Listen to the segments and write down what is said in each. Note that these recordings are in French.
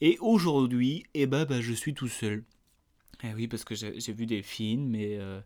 Et aujourd'hui, eh ben, bah, je suis tout seul. Eh oui, parce que j'ai vu des films, mais... Euh,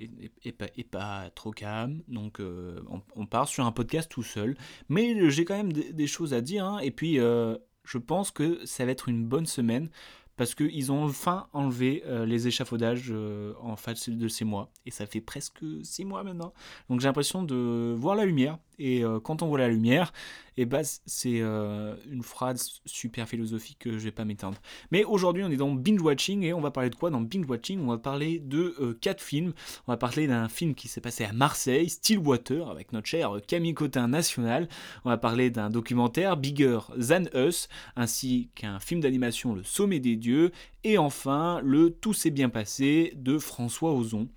et, pas, trop calme. Donc euh, on, part sur un podcast tout seul. Mais j'ai quand même des, choses à dire. Hein. Et puis euh, je pense que ça va être une bonne semaine parce qu'ils ont enfin enlevé les échafaudages en face de ces mois. Et ça fait presque six mois maintenant. Donc j'ai l'impression de voir la lumière. Et euh, quand on voit la lumière, et eh ben, c'est euh, une phrase super philosophique que je vais pas m'éteindre. Mais aujourd'hui, on est dans binge watching et on va parler de quoi? Dans binge watching On va parler de euh, quatre films. On va parler d'un film qui s'est passé à Marseille, Stillwater, avec notre cher Camille Cotin national. On va parler d'un documentaire Bigger Than Us, ainsi qu'un film d'animation Le Sommet des Dieux. Et enfin, le Tout s'est bien passé de François Ozon.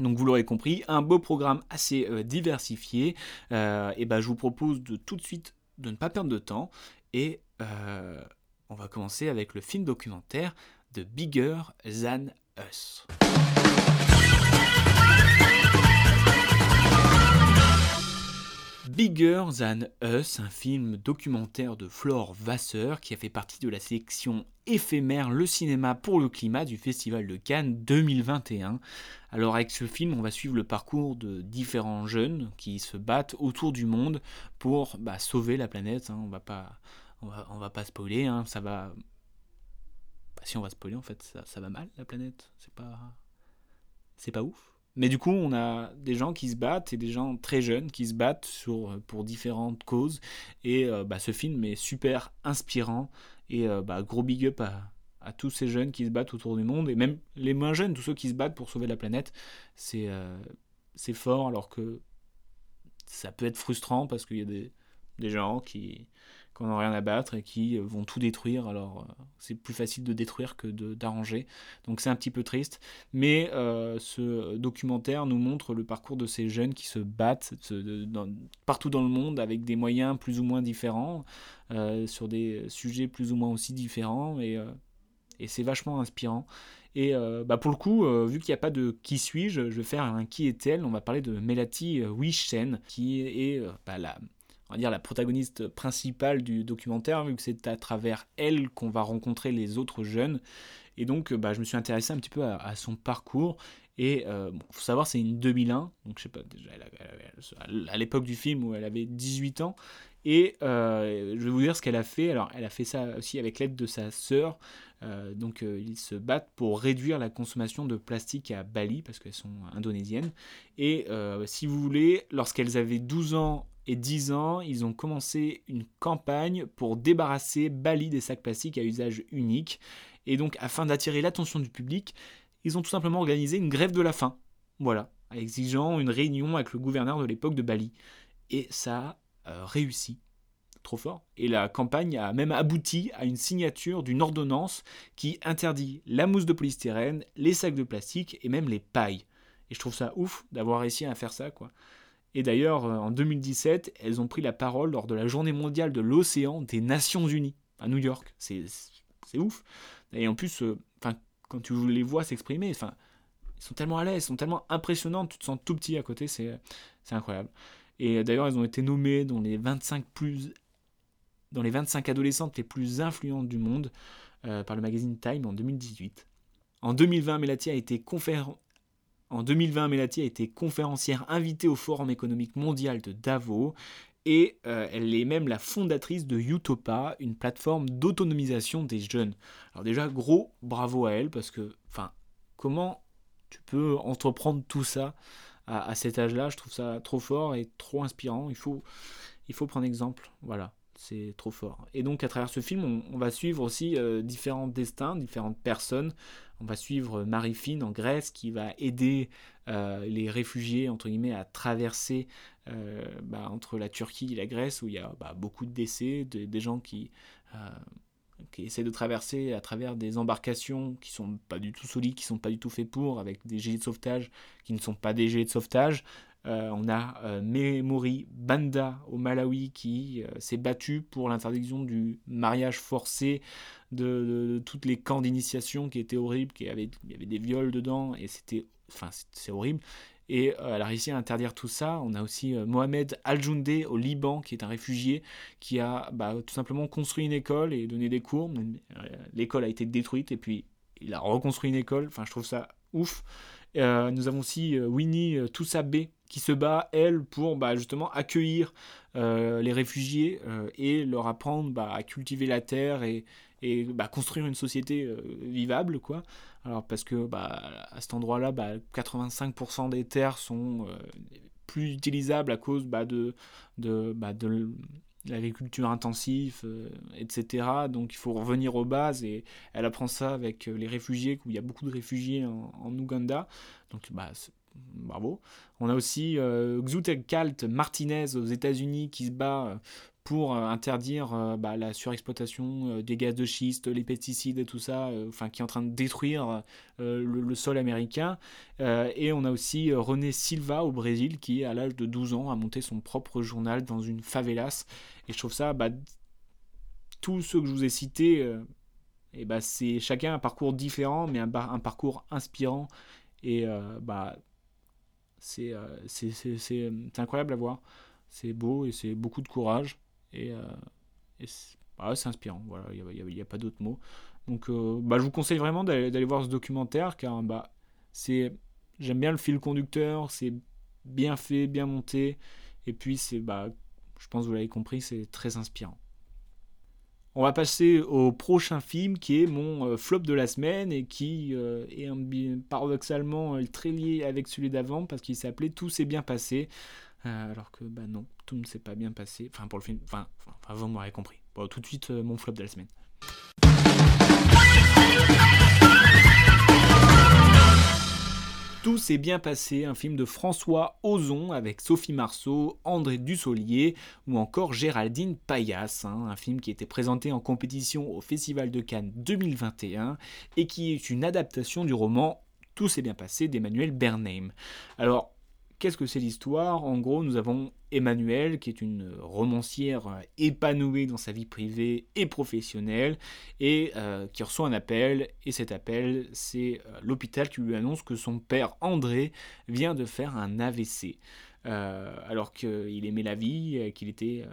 Donc vous l'aurez compris, un beau programme assez euh, diversifié. Euh, et ben je vous propose de tout de suite de ne pas perdre de temps. Et euh, on va commencer avec le film documentaire de Bigger Than Us. Bigger Than Us, un film documentaire de Flore Vasseur qui a fait partie de la sélection éphémère Le cinéma pour le climat du Festival de Cannes 2021. Alors avec ce film, on va suivre le parcours de différents jeunes qui se battent autour du monde pour bah, sauver la planète. Hein. On va pas, on va, pas spoiler, hein. ça va. Bah, si on va spoiler, en fait, ça, ça va mal la planète. C'est pas, c'est pas ouf. Mais du coup, on a des gens qui se battent et des gens très jeunes qui se battent euh, pour différentes causes. Et euh, bah, ce film est super inspirant. Et euh, bah, gros big up à, tous ces jeunes qui se battent autour du monde. Et même les moins jeunes, tous ceux qui se battent pour sauver la planète. C'est fort alors que ça peut être frustrant parce qu'il y a des gens qui, qui n'ont rien à battre et qui euh, vont tout détruire. Alors euh, c'est plus facile de détruire que d'arranger. Donc c'est un petit peu triste. Mais euh, ce documentaire nous montre le parcours de ces jeunes qui se battent partout dans le monde avec des moyens plus ou moins différents, sur des sujets plus ou moins aussi différents. Et, et c'est vachement inspirant. Et bah pour le coup, vu qu'il n'y a pas de qui suis-je, je vais faire un qui est-elle. On va parler de Melati Wishen, qui est bah, la on va dire, la protagoniste principale du documentaire, vu que c'est à travers elle qu'on va rencontrer les autres jeunes. Et donc, bah, je me suis intéressé un petit peu à, son parcours. Et euh, faut savoir, c'est une 2001, donc je sais pas, déjà, à l'époque du film où elle avait 18 ans. Et euh, je vais vous dire ce qu'elle a fait. Alors, elle a fait ça aussi avec l'aide de sa sœur. Euh, donc, euh, ils se battent pour réduire la consommation de plastique à Bali, parce qu'elles sont indonésiennes. Et si vous voulez, lorsqu'elles avaient 12 ans et 10 ans, ils ont commencé une campagne pour débarrasser Bali des sacs plastiques à usage unique. Et donc, afin d'attirer l'attention du public, ils ont tout simplement organisé une grève de la faim. Voilà, exigeant une réunion avec le gouverneur de l'époque de Bali. Et ça a euh, réussi. Trop fort. Et la campagne a même abouti à une signature d'une ordonnance qui interdit la mousse de polystyrène, les sacs de plastique et même les pailles. Et je trouve ça ouf d'avoir réussi à faire ça, quoi. Et d'ailleurs, euh, en 2017, elles ont pris la parole lors de la journée mondiale de l'océan des Nations Unies à New York. C'est ouf. Et en plus, euh, quand tu les vois s'exprimer, enfin, ils sont tellement à l'aise, ils sont tellement impressionnants, tu te sens tout petit à côté, c'est incroyable. Et d'ailleurs, elles ont été nommées dans les 25 plus dans les 25 adolescentes les plus influentes du monde euh, par le magazine Time en 2018. En 2020, Melati a été conférence en 2020, Melati a été conférencière invitée au Forum économique mondial de Davos et euh, elle est même la fondatrice de Utopa, une plateforme d'autonomisation des jeunes. Alors déjà, gros bravo à elle parce que, enfin, comment tu peux entreprendre tout ça à, cet âge-là? Je trouve ça trop fort et trop inspirant. Il faut, il faut prendre exemple. Voilà c'est trop fort. Et donc à travers ce film, on, va suivre aussi euh, différents destins, différentes personnes. On va suivre Marie-Fine en Grèce qui va aider euh, les réfugiés entre guillemets à traverser euh, bah, entre la Turquie et la Grèce où il y a bah, beaucoup de décès, des gens qui qui essaie de traverser à travers des embarcations qui sont pas du tout solides, qui sont pas du tout faits pour, avec des gilets de sauvetage qui ne sont pas des gilets de sauvetage. Euh, on a euh, Banda au Malawi qui euh, s'est battu pour l'interdiction du mariage forcé, de, toutes les camps d'initiation qui étaient horribles, qui avait, il y avait des viols dedans et c'était, enfin c'est horrible. Et elle a réussi à interdire tout ça. On a aussi Mohamed Al-Joundé au Liban, qui est un réfugié, qui a bah, tout simplement construit une école et donné des cours. L'école a été détruite et puis il a reconstruit une école. Enfin, je trouve ça ouf. nous avons aussi Winnie Toussabé qui se bat, elle, pour bah, justement accueillir euh, les réfugiés euh, et leur apprendre bah, à cultiver la terre et, bah, construire une société euh, vivable. quoi. Alors parce que à cet endroit-là, 85% des terres sont plus utilisables à cause de, l'agriculture intensive, etc. Donc il faut revenir aux bases et elle apprend ça avec les réfugiés, où il y a beaucoup de réfugiés en, Ouganda. Donc bravo. On a aussi euh, Kalt Martinez aux États-Unis qui se bat euh, pour euh, interdire euh, bah, la surexploitation des gaz de schiste, les pesticides et tout ça, enfin qui est en train de détruire le, sol américain. et on a aussi René Silva au Brésil qui, à l'âge de 12 ans, a monté son propre journal dans une favelas. Et je trouve ça, bah, tous ceux que je vous ai cités, et bah, c'est chacun un parcours différent, mais un, parcours inspirant. Et bah, c'est c'est incroyable à voir. C'est beau et c'est beaucoup de courage. Et, euh, bah c'est inspirant. Voilà, il n'y a, a, pas d'autre mot. Donc euh, bah, je vous conseille vraiment d'aller voir ce documentaire car bah, c'est j'aime bien le fil conducteur, c'est bien fait, bien monté. Et puis c'est bah, je pense que vous l'avez compris, c'est très inspirant. On va passer au prochain film qui est mon euh, flop de la semaine et qui euh, est paradoxalement euh, très lié avec celui d'avant parce qu'il s'appelait Tout s'est bien passé. alors que bah non, tout ne s'est pas bien passé. Enfin pour le film, enfin, enfin vous m'aurez compris. Bon, tout de suite mon flop de la semaine. Tout s'est bien passé, un film de François Ozon avec Sophie Marceau, André Dussolier ou encore Géraldine Payas, hein, un film qui était présenté en compétition au Festival de Cannes 2021 et qui est une adaptation du roman Tout s'est bien passé d'Emmanuel Bernheim. Alors, Qu'est-ce que c'est l'histoire? En gros, nous avons Emmanuelle, qui est une romancière épanouie dans sa vie privée et professionnelle, et euh, qui reçoit un appel, et cet appel, c'est euh, l'hôpital qui lui annonce que son père André vient de faire un AVC. Euh, alors qu'il aimait la vie, qu'il était,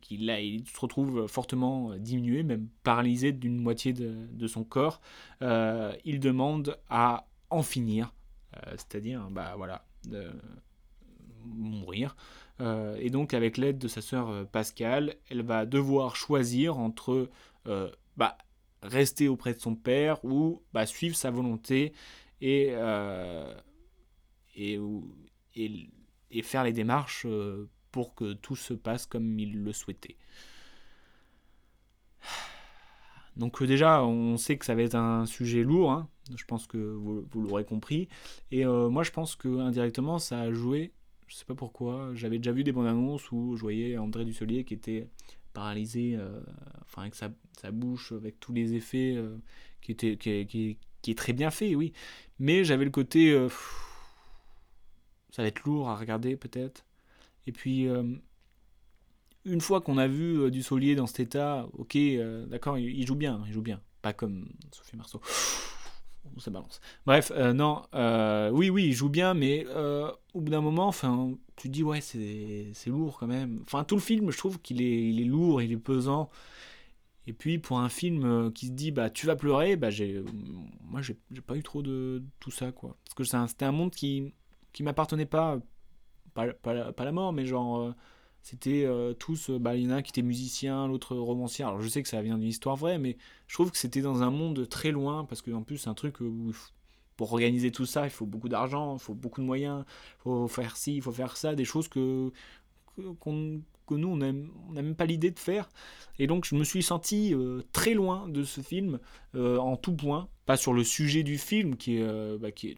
qu'il il se retrouve fortement diminué, même paralysé d'une moitié de, son corps. il demande à en finir, c'est-à-dire, bah voilà, de mourir. Euh, et donc avec l'aide de sa sœur euh, Pascal, elle va devoir choisir entre euh, bah, rester auprès de son père ou bah, suivre sa volonté et, faire les démarches pour que tout se passe comme il le souhaitait. Donc déjà, on sait que ça va être un sujet lourd, hein. je pense que vous, l'aurez compris. Et moi, je pense que indirectement, ça a joué je sais pas pourquoi. J'avais déjà vu des bandes annonces où je voyais André Dussolier qui était paralysé, euh, enfin avec sa, bouche, avec tous les effets, euh, qui, était, est très bien fait, oui. Mais j'avais le côté. Euh, ça va être lourd à regarder peut-être. Et puis. Une fois qu'on a vu Dussolier dans cet état, ok, d'accord, il, joue bien, il joue bien. Pas comme Sophie Marceau ça balance. Bref, euh, non, euh, oui, oui, il joue bien, mais euh, au bout d'un moment, enfin, tu te dis, ouais, c'est lourd quand même. Enfin, tout le film, je trouve qu'il est, il est lourd, il est pesant. Et puis, pour un film qui se dit, bah, tu vas pleurer, bah, j'ai, moi, j'ai pas eu trop de tout ça, quoi. Parce que c'était un, monde qui, qui m'appartenait pas, pas, pas, pas, la mort, mais genre c'était euh, tous, euh, bah, il y en a qui était musicien, l'autre romancier. Alors je sais que ça vient d'une histoire vraie, mais je trouve que c'était dans un monde très loin, parce qu'en plus c'est un truc où pour organiser tout ça, il faut beaucoup d'argent, il faut beaucoup de moyens, il faut faire ci, il faut faire ça, des choses que, que, nous, on n'a même pas l'idée de faire. Et donc je me suis senti euh, très loin de ce film, en tout point, pas sur le sujet du film, qui est, bah, qui, est,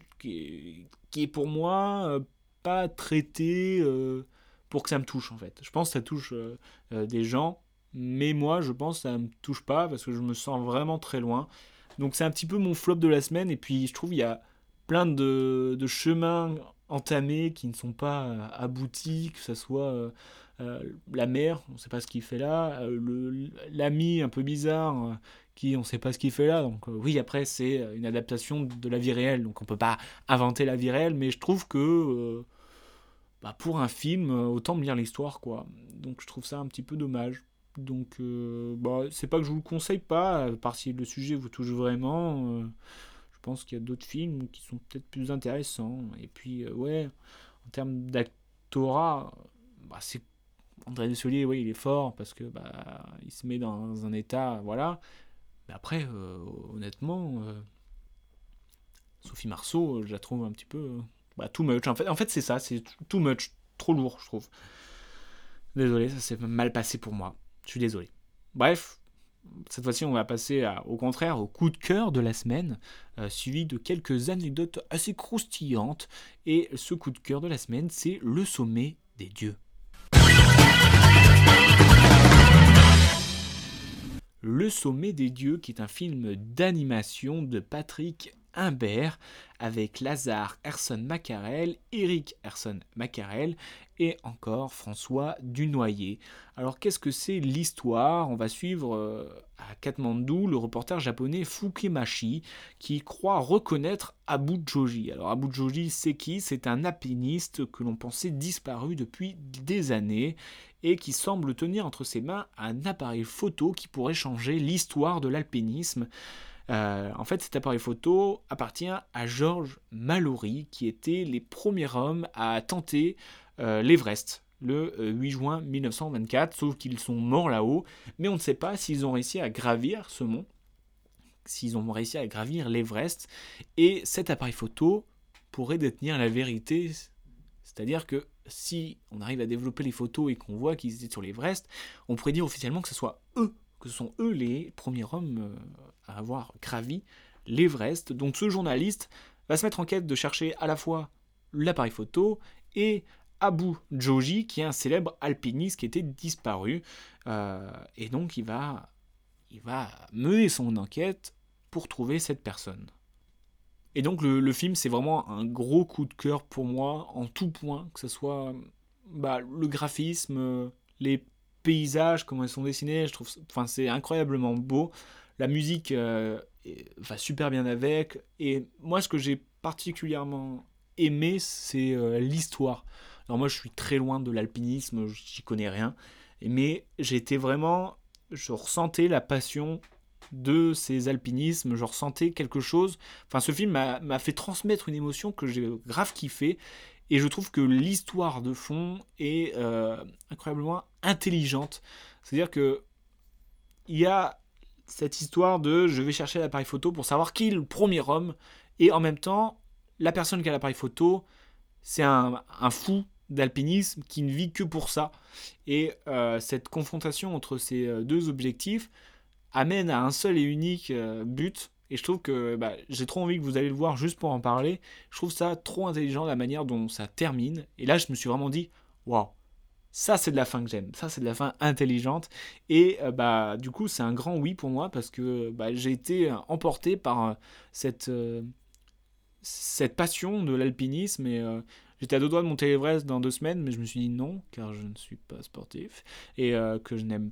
qui est pour moi pas traité pour que ça me touche en fait. Je pense que ça touche euh, euh, des gens, mais moi, je pense que ça me touche pas parce que je me sens vraiment très loin. Donc c'est un petit peu mon flop de la semaine. Et puis je trouve il y a plein de, de chemins entamés qui ne sont pas euh, aboutis, que ce soit la mère, on ne sait pas ce qu'il fait là, l'ami un peu bizarre, qui on ne sait pas ce qu'il fait là. Donc oui, après c'est une adaptation de la vie réelle, donc on ne peut pas inventer la vie réelle, mais je trouve que bah, pour un film, autant lire l'histoire, quoi. Donc je trouve ça un petit peu dommage. Donc, euh, bah, c'est pas que je vous le conseille pas, à part si le sujet vous touche vraiment. Euh, je pense qu'il y a d'autres films qui sont peut-être plus intéressants. Et puis, euh, ouais, en termes d'actorat, bah, c'est André Dussolier, oui, il est fort parce que bah, il se met dans un état, voilà. Mais après, honnêtement, Sophie Marceau, je la trouve un petit peu bah, too much. En fait, en fait c'est ça, c'est too much, trop lourd, je trouve. Désolé, ça s'est mal passé pour moi. Je suis désolé. Bref, cette fois-ci, on va passer au contraire au coup de cœur de la semaine, euh, suivi de quelques anecdotes assez croustillantes. Et ce coup de cœur de la semaine, c'est le sommet des dieux. Le sommet des dieux, qui est un film d'animation de Patrick Imbert, avec Lazare Herson Macarel, Eric Herson Macarel et encore François Dunoyer. Alors qu'est-ce que c'est l'histoire? On va suivre euh, à Katmandou le reporter japonais Fukemashi qui croit reconnaître Abu Joji. Alors Abu Joji c'est qui? C'est un alpiniste que l'on pensait disparu depuis des années et qui semble tenir entre ses mains un appareil photo qui pourrait changer l'histoire de l'alpinisme. Euh, en fait, cet appareil photo appartient à Georges Mallory, qui était les premiers hommes à tenter euh, l'Everest le 8 euh, juin 1924, sauf qu'ils sont morts là-haut, mais on ne sait pas s'ils ont réussi à gravir ce mont, s'ils ont réussi à gravir l'Everest, et cet appareil photo pourrait détenir la vérité, c'est-à-dire que si on arrive à développer les photos et qu'on voit qu'ils étaient sur l'Everest, on pourrait dire officiellement que ce soit eux, que ce sont eux les premiers hommes avoir gravi l'Everest. Donc ce journaliste va se mettre en quête de chercher à la fois l'appareil photo et Abu Joji, qui est un célèbre alpiniste qui était disparu. Euh, et donc il va, il va mener son enquête pour trouver cette personne. Et donc le, film, c'est vraiment un gros coup de cœur pour moi, en tout point, que ce soit bah, le graphisme, les paysages, comment ils sont dessinés, je trouve, enfin c'est incroyablement beau. La musique euh, va super bien avec. Et moi, ce que j'ai particulièrement aimé, c'est euh, l'histoire. Alors moi je suis très loin de l'alpinisme, j'y connais rien, mais j'étais vraiment, je ressentais la passion de ces alpinismes, je ressentais quelque chose, enfin ce film m'a fait transmettre une émotion que j'ai grave kiffé, et je trouve que l'histoire de fond est euh, incroyablement intelligente, c'est-à-dire que il y a cette histoire de je vais chercher l'appareil photo pour savoir qui est le premier homme, et en même temps, la personne qui a l'appareil photo, c'est un, fou d'alpinisme qui ne vit que pour ça. Et euh, cette confrontation entre ces euh, deux objectifs amène à un seul et unique euh, but. Et je trouve que bah, j'ai trop envie que vous allez le voir juste pour en parler. Je trouve ça trop intelligent la manière dont ça termine. Et là, je me suis vraiment dit, waouh, ça c'est de la fin que j'aime. Ça c'est de la fin intelligente. Et bah du coup, c'est un grand oui pour moi parce que bah, j'ai été emporté par cette cette passion de l'alpinisme J'étais à deux doigts de monter l'Everest dans deux semaines, mais je me suis dit non, car je ne suis pas sportif et euh, que je n'aime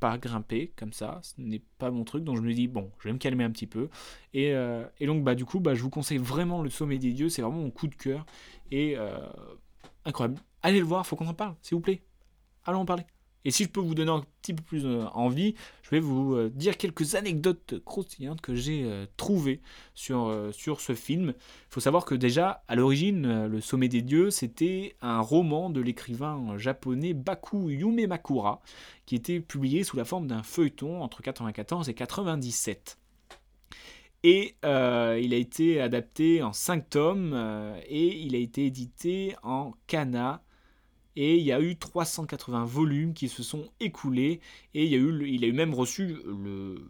pas grimper comme ça, ce n'est pas mon truc, donc je me dis bon, je vais me calmer un petit peu. Et, euh, donc bah du coup, bah, je vous conseille vraiment le sommet des dieux, c'est vraiment mon coup de cœur et euh, incroyable. Allez le voir, faut qu'on en parle, s'il vous plaît. Allons en parler. Et si je peux vous donner un petit peu plus euh, envie, je vais vous euh, dire quelques anecdotes croustillantes que j'ai euh, trouvées sur, ce film. Il faut savoir que déjà, à l'origine, Le Sommet des Dieux, c'était un roman de l'écrivain japonais Baku Yumemakura, qui était publié sous la forme d'un feuilleton entre 94 et 97. Et il a été adapté en 5 tomes et il a été édité en kana et il y a eu 380 volumes qui se sont écoulés et il, a eu, même reçu le,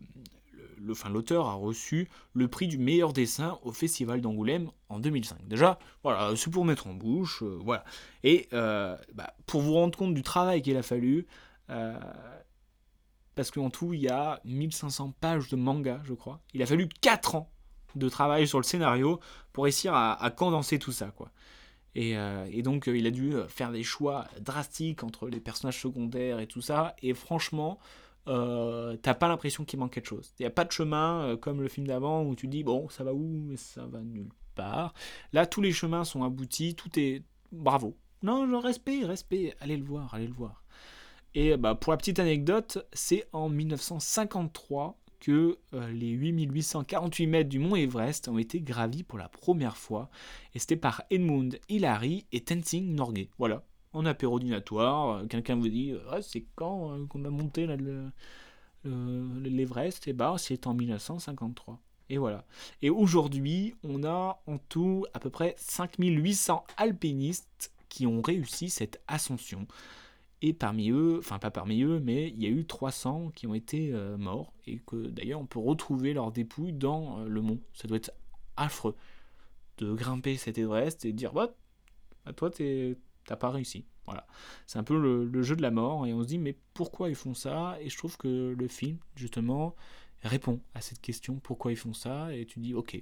l'auteur a reçu le prix du meilleur dessin au Festival d'Angoulême en 2005. Déjà, voilà, c'est pour mettre en bouche, euh, voilà. Et euh, bah, pour vous rendre compte du travail qu'il a fallu, euh, parce qu'en tout, il y a 1500 pages de manga, je crois. Il a fallu 4 ans de travail sur le scénario pour réussir à, condenser tout ça, quoi. Et, euh, donc, il a dû faire des choix drastiques entre les personnages secondaires et tout ça. Et franchement, euh, t'as pas l'impression qu'il manque quelque chose. Il n'y a pas de chemin euh, comme le film d'avant où tu dis bon, ça va où, mais ça va nulle part. Là, tous les chemins sont aboutis, tout est bravo. Non, je respect, respect, allez le voir, allez le voir. Et bah, pour la petite anecdote, c'est en 1953 que euh, les 8848 mètres du mont Everest ont été gravis pour la première fois. Et c'était par Edmund Hillary et Tenzing Norgay. Voilà, en apéro dînatoire, euh, quelqu'un vous dit ah, c'est quand euh, qu'on a monté l'Everest? Et eh bah ben, c'est en 1953. Et voilà. Et aujourd'hui, on a en tout à peu près 5800 alpinistes qui ont réussi cette ascension. Et parmi eux, enfin pas parmi eux, mais il y a eu 300 qui ont été euh, morts et que d'ailleurs on peut retrouver leurs dépouilles dans le mont. Ça doit être affreux de grimper cet Everest et de dire bah, bah toi t'as pas réussi. Voilà. C'est un peu le, jeu de la mort et on se dit mais pourquoi ils font ça? Et je trouve que le film, justement, répond à cette question pourquoi ils font ça? Et tu dis ok,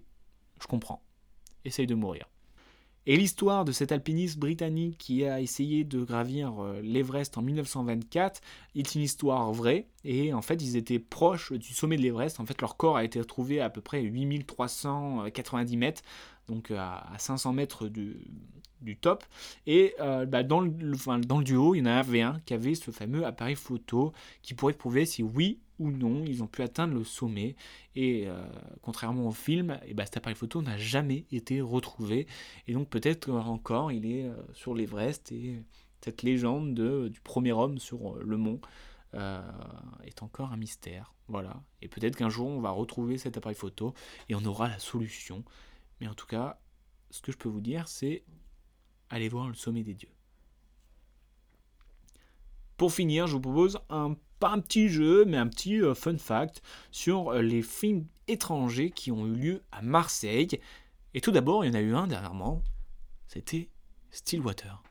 je comprends. Essaye de mourir. Et l'histoire de cet alpiniste britannique qui a essayé de gravir euh, l'Everest en 1924 est une histoire vraie. Et en fait, ils étaient proches du sommet de l'Everest. En fait, leur corps a été retrouvé à peu près 8390 mètres, donc à 500 mètres du, top. Et euh, bah, dans, le, dans le duo, il y en avait un qui avait ce fameux appareil photo qui pourrait prouver si oui ou non ils ont pu atteindre le sommet. Et euh, contrairement au film, et bah, cet appareil photo n'a jamais été retrouvé. Et donc peut-être encore il est euh, sur l'Everest et cette légende de, du premier homme sur le mont. est encore un mystère. Voilà. Et peut-être qu'un jour on va retrouver cet appareil photo et on aura la solution. Mais en tout cas, ce que je peux vous dire, c'est allez voir le sommet des dieux. Pour finir, je vous propose un, pas un petit jeu, mais un petit euh, fun fact sur euh, les films étrangers qui ont eu lieu à Marseille. Et tout d'abord, il y en a eu un dernièrement, c'était Stillwater.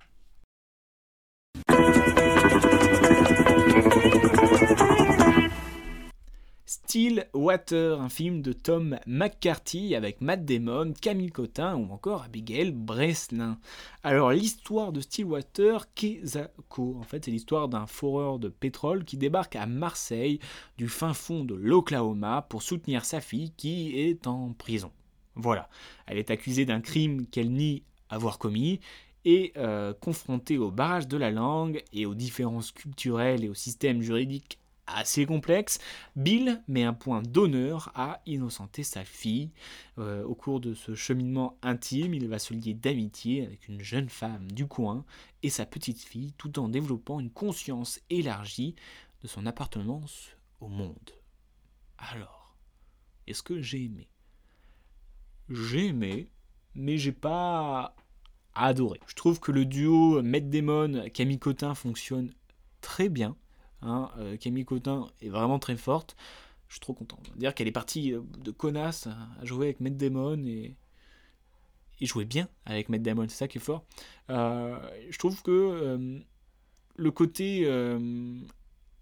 Still Water, un film de Tom McCarthy avec Matt Damon, Camille Cotin ou encore Abigail Breslin. Alors l'histoire de Stillwater Kezako, en fait c'est l'histoire d'un foreur de pétrole qui débarque à Marseille du fin fond de l'Oklahoma pour soutenir sa fille qui est en prison. Voilà, elle est accusée d'un crime qu'elle nie avoir commis et euh, confrontée au barrage de la langue et aux différences culturelles et au système juridique assez complexe, Bill met un point d'honneur à innocenter sa fille. Euh, au cours de ce cheminement intime, il va se lier d'amitié avec une jeune femme du coin et sa petite fille, tout en développant une conscience élargie de son appartenance au monde. Alors, est-ce que j'ai aimé? J'ai aimé, mais j'ai pas adoré. Je trouve que le duo Matt Damon Camille Cotin fonctionne très bien. Hein, euh, Camille Cotin est vraiment très forte. Je suis trop content. Dire qu'elle est partie euh, de connasse à jouer avec Matt Damon et, et jouer bien avec Matt Damon, c'est ça qui est fort. Euh, je trouve que le côté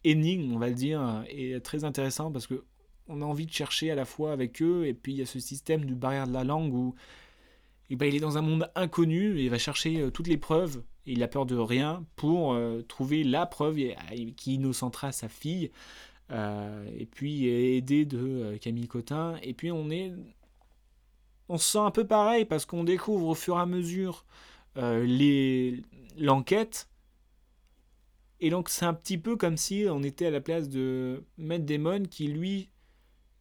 énigme, on va le dire, est très intéressant parce que on a envie de chercher à la fois avec eux et puis il y a ce système du barrière de la langue où et ben, il est dans un monde inconnu il va chercher toutes les preuves il a peur de rien pour euh, trouver la preuve qui innocentera sa fille. Euh, et puis aider de euh, Camille Cotin. Et puis on est. On se sent un peu pareil parce qu'on découvre au fur et à mesure l'enquête. Et donc c'est un petit peu comme si on était à la place de Matt Damon qui lui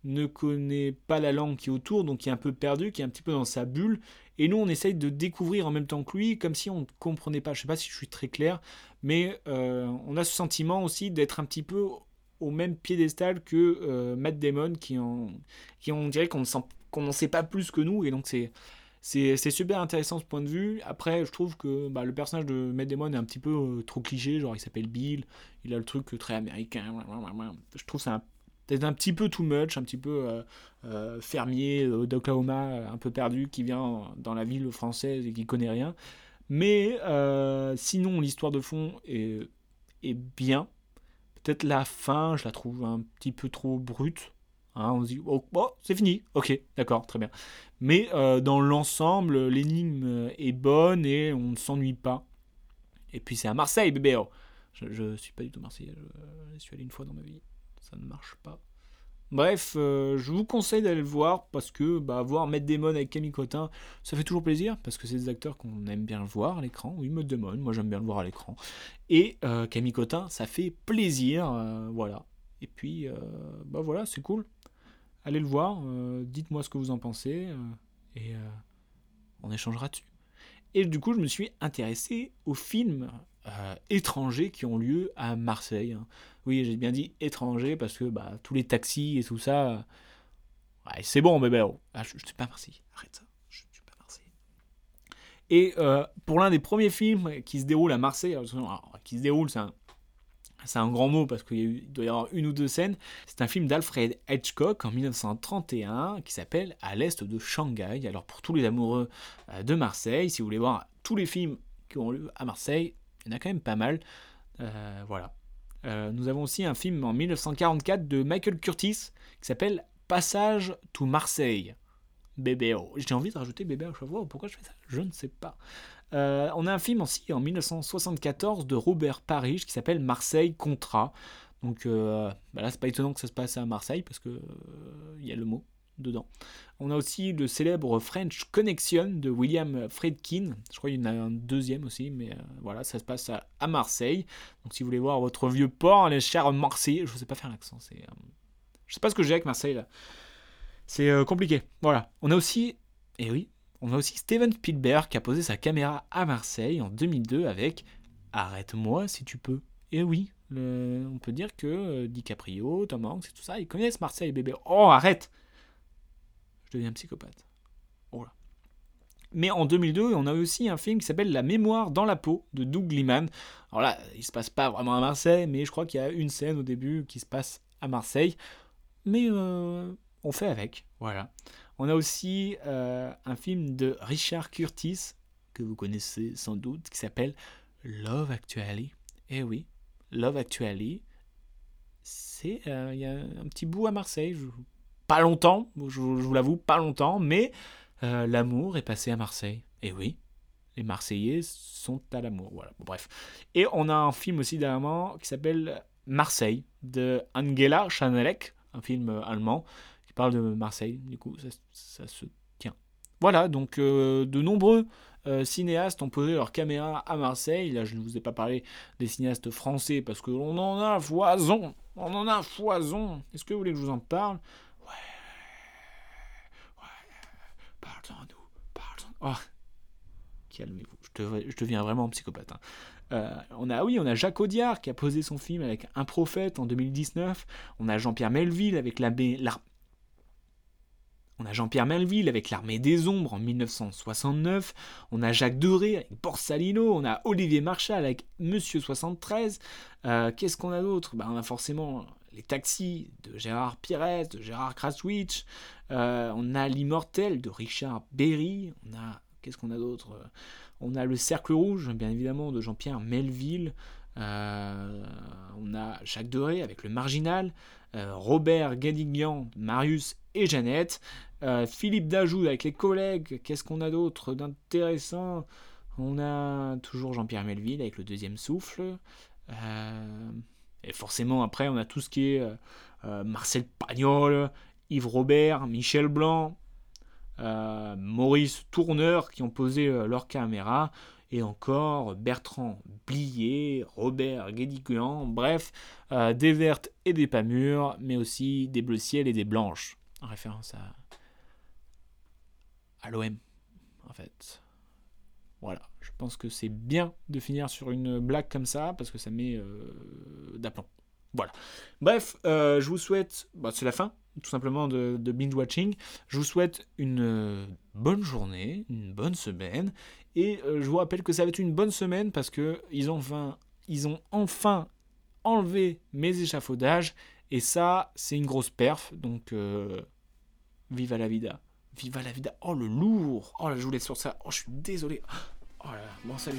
ne connaît pas la langue qui est autour, donc qui est un peu perdu, qui est un petit peu dans sa bulle, et nous, on essaye de découvrir en même temps que lui, comme si on ne comprenait pas. Je ne sais pas si je suis très clair, mais euh, on a ce sentiment aussi d'être un petit peu au même piédestal que euh, Matt Damon, qui, on dirait qu'on n'en sait pas plus que nous, et donc c'est... C'est super intéressant ce point de vue. Après, je trouve que bah, le personnage de Matt Damon est un petit peu euh, trop cliché. Genre, il s'appelle Bill, il a le truc très américain. Je trouve ça un peut-être un petit peu too much, un petit peu euh, euh, fermier euh, d'Oklahoma, un peu perdu, qui vient dans la ville française et qui connaît rien. Mais sinon, l'histoire de fond est, est bien. Peut-être la fin, je la trouve un petit peu trop brute. Hein, on se dit, oh, oh, c'est fini, ok, d'accord, très bien. Mais euh, dans l'ensemble, l'énigme est bonne et on ne s'ennuie pas. Et puis c'est à Marseille, bébé. Oh. Je, ne suis pas du tout marseillais, je, suis allé une fois dans ma vie, ça ne marche pas. Bref, euh, je vous conseille d'aller le voir parce que bah, voir Matt Damon avec Camille Cotin, ça fait toujours plaisir parce que c'est des acteurs qu'on aime bien voir à l'écran. Oui, Matt Damon, moi j'aime bien le voir à l'écran. Et euh, Camille Cotin, ça fait plaisir, voilà. Et puis, bah voilà, c'est cool allez le voir, euh, dites-moi ce que vous en pensez, euh, et euh, on échangera dessus. Et du coup, je me suis intéressé aux films étrangers qui ont lieu à Marseille. Hein. Oui, j'ai bien dit étrangers parce que bah, tous les taxis et tout ça, c'est bon, mais ben, ah, je, ne suis pas Marseille, arrête ça, je ne suis pas Marseille. Et pour l'un des premiers films qui se déroule à Marseille, qui se déroule, c'est un c'est un grand mot parce qu'il doit y avoir une ou deux scènes. C'est un film d'Alfred Hitchcock en 1931 qui s'appelle À l'est de Shanghai. Alors pour tous les amoureux euh, de Marseille, si vous voulez voir tous les films qui ont lieu à Marseille, il y en a quand même pas mal. Euh, voilà. Euh, nous avons aussi un film en 1944 de Michael Curtis qui s'appelle Passage to Marseille. Bébé, j'ai envie de rajouter bébé à. Pourquoi je fais ça? Je ne sais pas. Euh, on a un film aussi en 1974 de Robert Parrish qui s'appelle Marseille Contrat. Donc bah là, c'est pas étonnant que ça se passe à Marseille parce que il y a le mot dedans. On a aussi le célèbre French Connection de William Friedkin. Je crois qu'il y en a un deuxième aussi, mais voilà, ça se passe à, Marseille. Donc si vous voulez voir votre vieux port, les chers Marseillais, je ne sais pas faire l'accent. C'est, je sais pas ce que j'ai avec Marseille là. C'est compliqué. Voilà. On a aussi, eh oui, on a aussi Steven Spielberg qui a posé sa caméra à Marseille en 2002 avec Arrête-moi si tu peux. Et oui, on peut dire que euh, DiCaprio, Tom Hanks et tout ça, ils connaissent Marseille, bébé. Oh, arrête Je deviens psychopathe. Mais en 2002, on a aussi un film qui s'appelle La mémoire dans la peau de Doug Liman. Alors là, il se passe pas vraiment à Marseille, mais je crois qu'il y a une scène au début qui se passe à Marseille. Mais euh, on fait avec, voilà. On a aussi euh, un film de Richard Curtis, que vous connaissez sans doute, qui s'appelle Love Actually. Eh oui, Love Actually, c'est euh, il y a un petit bout à Marseille, pas longtemps, je, vous l'avoue, pas longtemps, mais euh, l'amour est passé à Marseille. Eh oui, les Marseillais sont à l'amour. Voilà, bref. Et on a un film aussi dernièrement qui s'appelle Marseille de Angela Chanelek, un film allemand parle de Marseille, du coup, ça, se tient. Voilà, donc euh, de nombreux euh, cinéastes ont posé leur caméra à Marseille. Là, je ne vous ai pas parlé des cinéastes français parce qu'on en a foison. On en a foison. Est-ce que vous voulez que je vous en parle Ouais. Ouais. Parle-en-nous. Parle-en. Oh. Calmez-vous. Je, deviens vraiment psychopathe. Hein. Euh, on a, oui, on a Jacques Audiard qui a posé son film avec Un prophète en 2019. On a Jean-Pierre Melville avec la, la, on a Jean-Pierre Melville avec l'armée des ombres en 1969, on a Jacques Doré avec Borsalino, on a Olivier Marchal avec Monsieur 73. Euh, qu'est-ce qu'on a d'autre? Ben, On a forcément les taxis de Gérard Pires, de Gérard Kraswitch, euh, on a l'immortel de Richard Berry, on a qu'est-ce qu'on a d'autre? On a le Cercle Rouge, bien évidemment, de Jean-Pierre Melville. Euh, on a Jacques Doré avec le Marginal, Robert Gadignan, Marius et Jeannette. Euh, Philippe Dajoud avec les collègues. Qu'est-ce qu'on a d'autre d'intéressant? On a toujours Jean-Pierre Melville avec le deuxième souffle. Euh, et forcément, après, on a tout ce qui est euh, Marcel Pagnol, Yves Robert, Michel Blanc, Maurice Tourneur qui ont posé leur caméra. Et encore Bertrand Blier, Robert Guédiguan, bref, des vertes et des pas mûres, mais aussi des bleus ciel et des blanches en référence à, l'OM, en fait. Voilà, je pense que c'est bien de finir sur une blague comme ça, parce que ça met euh, d'aplomb. Voilà. Bref, euh, je vous souhaite, bah, c'est la fin, tout simplement, de, binge watching. Je vous souhaite une euh, bonne journée, une bonne semaine, et je vous rappelle que ça va être une bonne semaine parce que ils ont enfin, ils ont enfin enlevé mes échafaudages, et ça, c'est une grosse perf, donc viva la vida. Viva la vida. Oh, le lourd. Oh là, je voulais sur ça. Oh, je suis désolé. Oh là. Bon, salut.